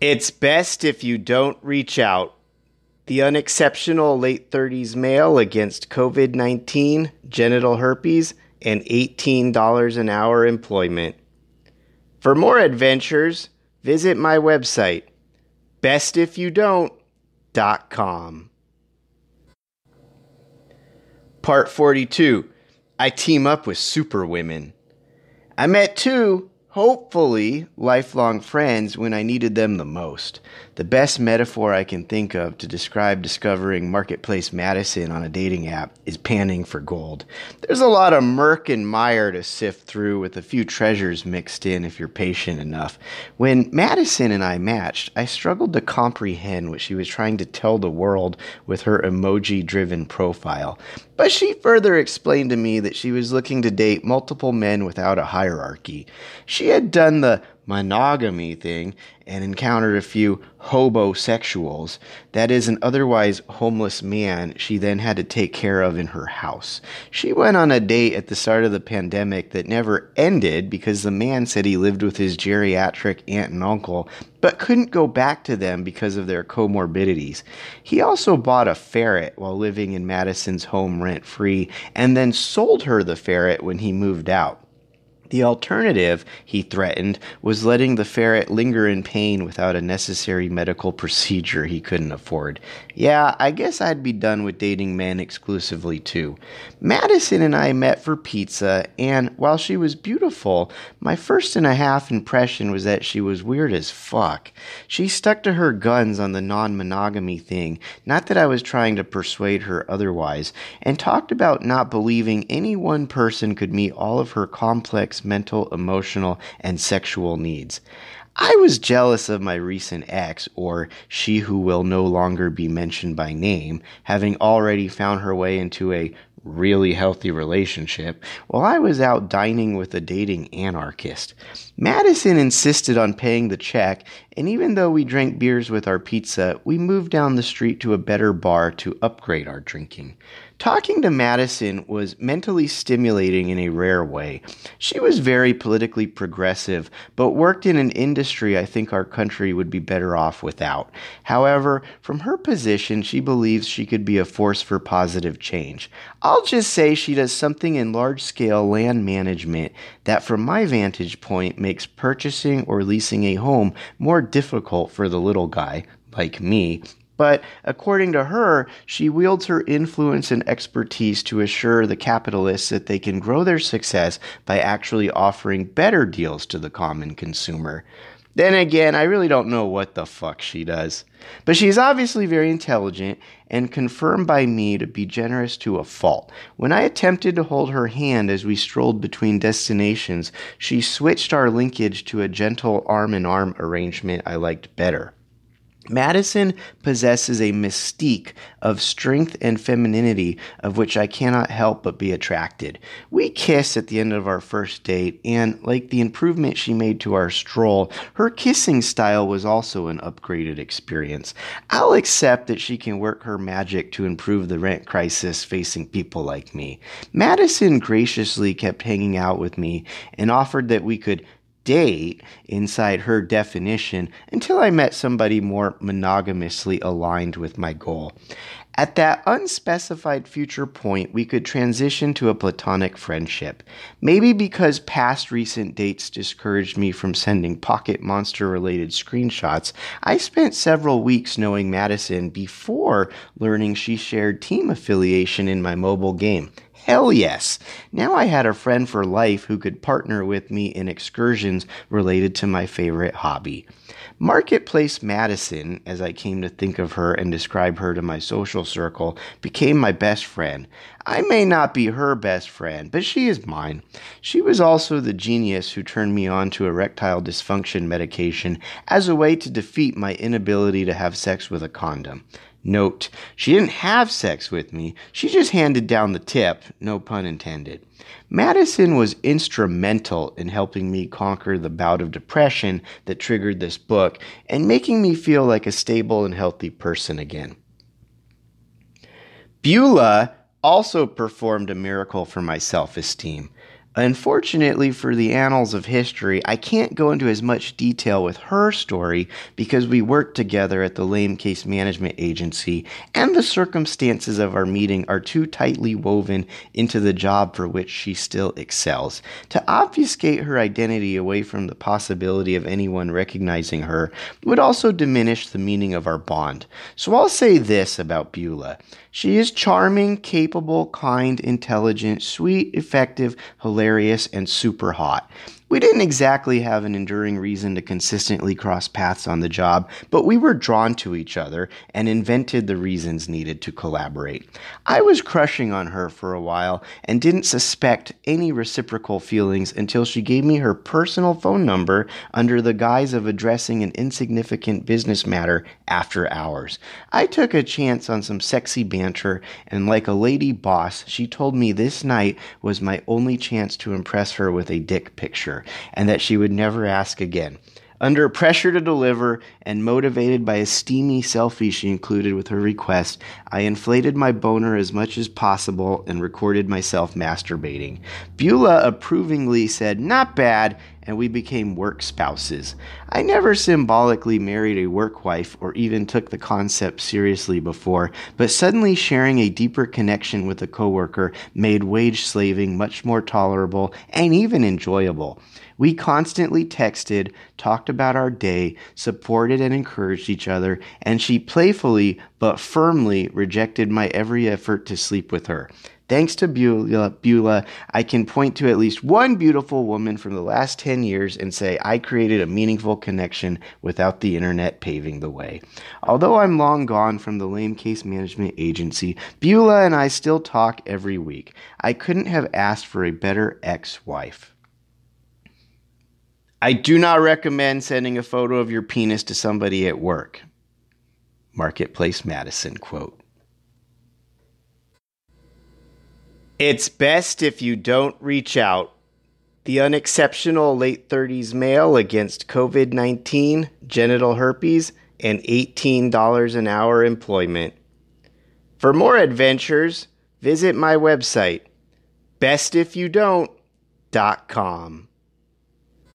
It's best if you don't reach out. The unexceptional late 30s male against COVID 19, genital herpes, and $18 an hour employment. For more adventures, visit my website, bestifyoudont.com. Part 42 I team up with superwomen. I met two hopefully lifelong friends when I needed them the most. The best metaphor I can think of to describe discovering Marketplace Madison on a dating app is panning for gold. There's a lot of murk and mire to sift through with a few treasures mixed in if you're patient enough. When Madison and I matched, I struggled to comprehend what she was trying to tell the world with her emoji driven profile. But she further explained to me that she was looking to date multiple men without a hierarchy. She had done the monogamy thing and encountered a few hobosexuals, that is, an otherwise homeless man she then had to take care of in her house. She went on a date at the start of the pandemic that never ended because the man said he lived with his geriatric aunt and uncle, but couldn't go back to them because of their comorbidities. He also bought a ferret while living in Madison's home rent free and then sold her the ferret when he moved out. The alternative, he threatened, was letting the ferret linger in pain without a necessary medical procedure he couldn't afford. Yeah, I guess I'd be done with dating men exclusively too. Madison and I met for pizza, and while she was beautiful, my first and a half impression was that she was weird as fuck. She stuck to her guns on the non monogamy thing, not that I was trying to persuade her otherwise, and talked about not believing any one person could meet all of her complex mental, emotional, and sexual needs. I was jealous of my recent ex, or she who will no longer be mentioned by name, having already found her way into a really healthy relationship while I was out dining with a dating anarchist. Madison insisted on paying the check, and even though we drank beers with our pizza, we moved down the street to a better bar to upgrade our drinking. Talking to Madison was mentally stimulating in a rare way. She was very politically progressive, but worked in an industry I think our country would be better off without. However, from her position, she believes she could be a force for positive change. Just say she does something in large scale land management that, from my vantage point, makes purchasing or leasing a home more difficult for the little guy, like me, but according to her, she wields her influence and expertise to assure the capitalists that they can grow their success by actually offering better deals to the common consumer. Then again, I really don't know what the fuck she does. But she is obviously very intelligent and confirmed by me to be generous to a fault. When I attempted to hold her hand as we strolled between destinations, she switched our linkage to a gentle arm in arm arrangement I liked better. Madison possesses a mystique of strength and femininity of which I cannot help but be attracted. We kiss at the end of our first date, and like the improvement she made to our stroll, her kissing style was also an upgraded experience. I'll accept that she can work her magic to improve the rent crisis facing people like me. Madison graciously kept hanging out with me and offered that we could date inside her definition until I met somebody more monogamously aligned with my goal. At that unspecified future point, we could transition to a platonic friendship. Maybe because past recent dates discouraged me from sending pocket monster related screenshots, I spent several weeks knowing Madison before learning she shared team affiliation in my mobile game. Hell yes. Now I had a friend for life who could partner with me in excursions related to my favorite hobby. Marketplace Madison, as I came to think of her and describe her to my social circle, became my best friend. I may not be her best friend, but she is mine. She was also the genius who turned me on to erectile dysfunction medication as a way to defeat my inability to have sex with a condom. Note, she didn't have sex with me, she just handed down the tip, no pun intended. Madison was instrumental in helping me conquer the bout of depression that triggered this book and making me feel like a stable and healthy person again. Beulah also performed a miracle for my self esteem. Unfortunately for the annals of history, I can't go into as much detail with her story because we worked together at the Lame Case Management Agency, and the circumstances of our meeting are too tightly woven into the job for which she still excels. To obfuscate her identity away from the possibility of anyone recognizing her would also diminish the meaning of our bond. So I'll say this about Beulah. She is charming, capable, kind, intelligent, sweet, effective, hilarious, and super hot. We didn't exactly have an enduring reason to consistently cross paths on the job, but we were drawn to each other and invented the reasons needed to collaborate. I was crushing on her for a while and didn't suspect any reciprocal feelings until she gave me her personal phone number under the guise of addressing an insignificant business matter after hours. I took a chance on some sexy banter, and like a lady boss, she told me this night was my only chance to impress her with a dick picture and that she would never ask again. Under pressure to deliver and motivated by a steamy selfie she included with her request, I inflated my boner as much as possible and recorded myself masturbating. Beulah approvingly said, Not bad, and we became work spouses. I never symbolically married a work wife or even took the concept seriously before, but suddenly sharing a deeper connection with a coworker made wage slaving much more tolerable and even enjoyable. We constantly texted, talked about our day, and encouraged each other, and she playfully but firmly rejected my every effort to sleep with her. Thanks to Beulah, Beulah, I can point to at least one beautiful woman from the last 10 years and say I created a meaningful connection without the internet paving the way. Although I'm long gone from the lame case management agency, Beulah and I still talk every week. I couldn't have asked for a better ex wife. I do not recommend sending a photo of your penis to somebody at work. Marketplace Madison quote. It's best if you don't reach out. The unexceptional late 30s male against COVID 19, genital herpes, and $18 an hour employment. For more adventures, visit my website, bestifyoudont.com.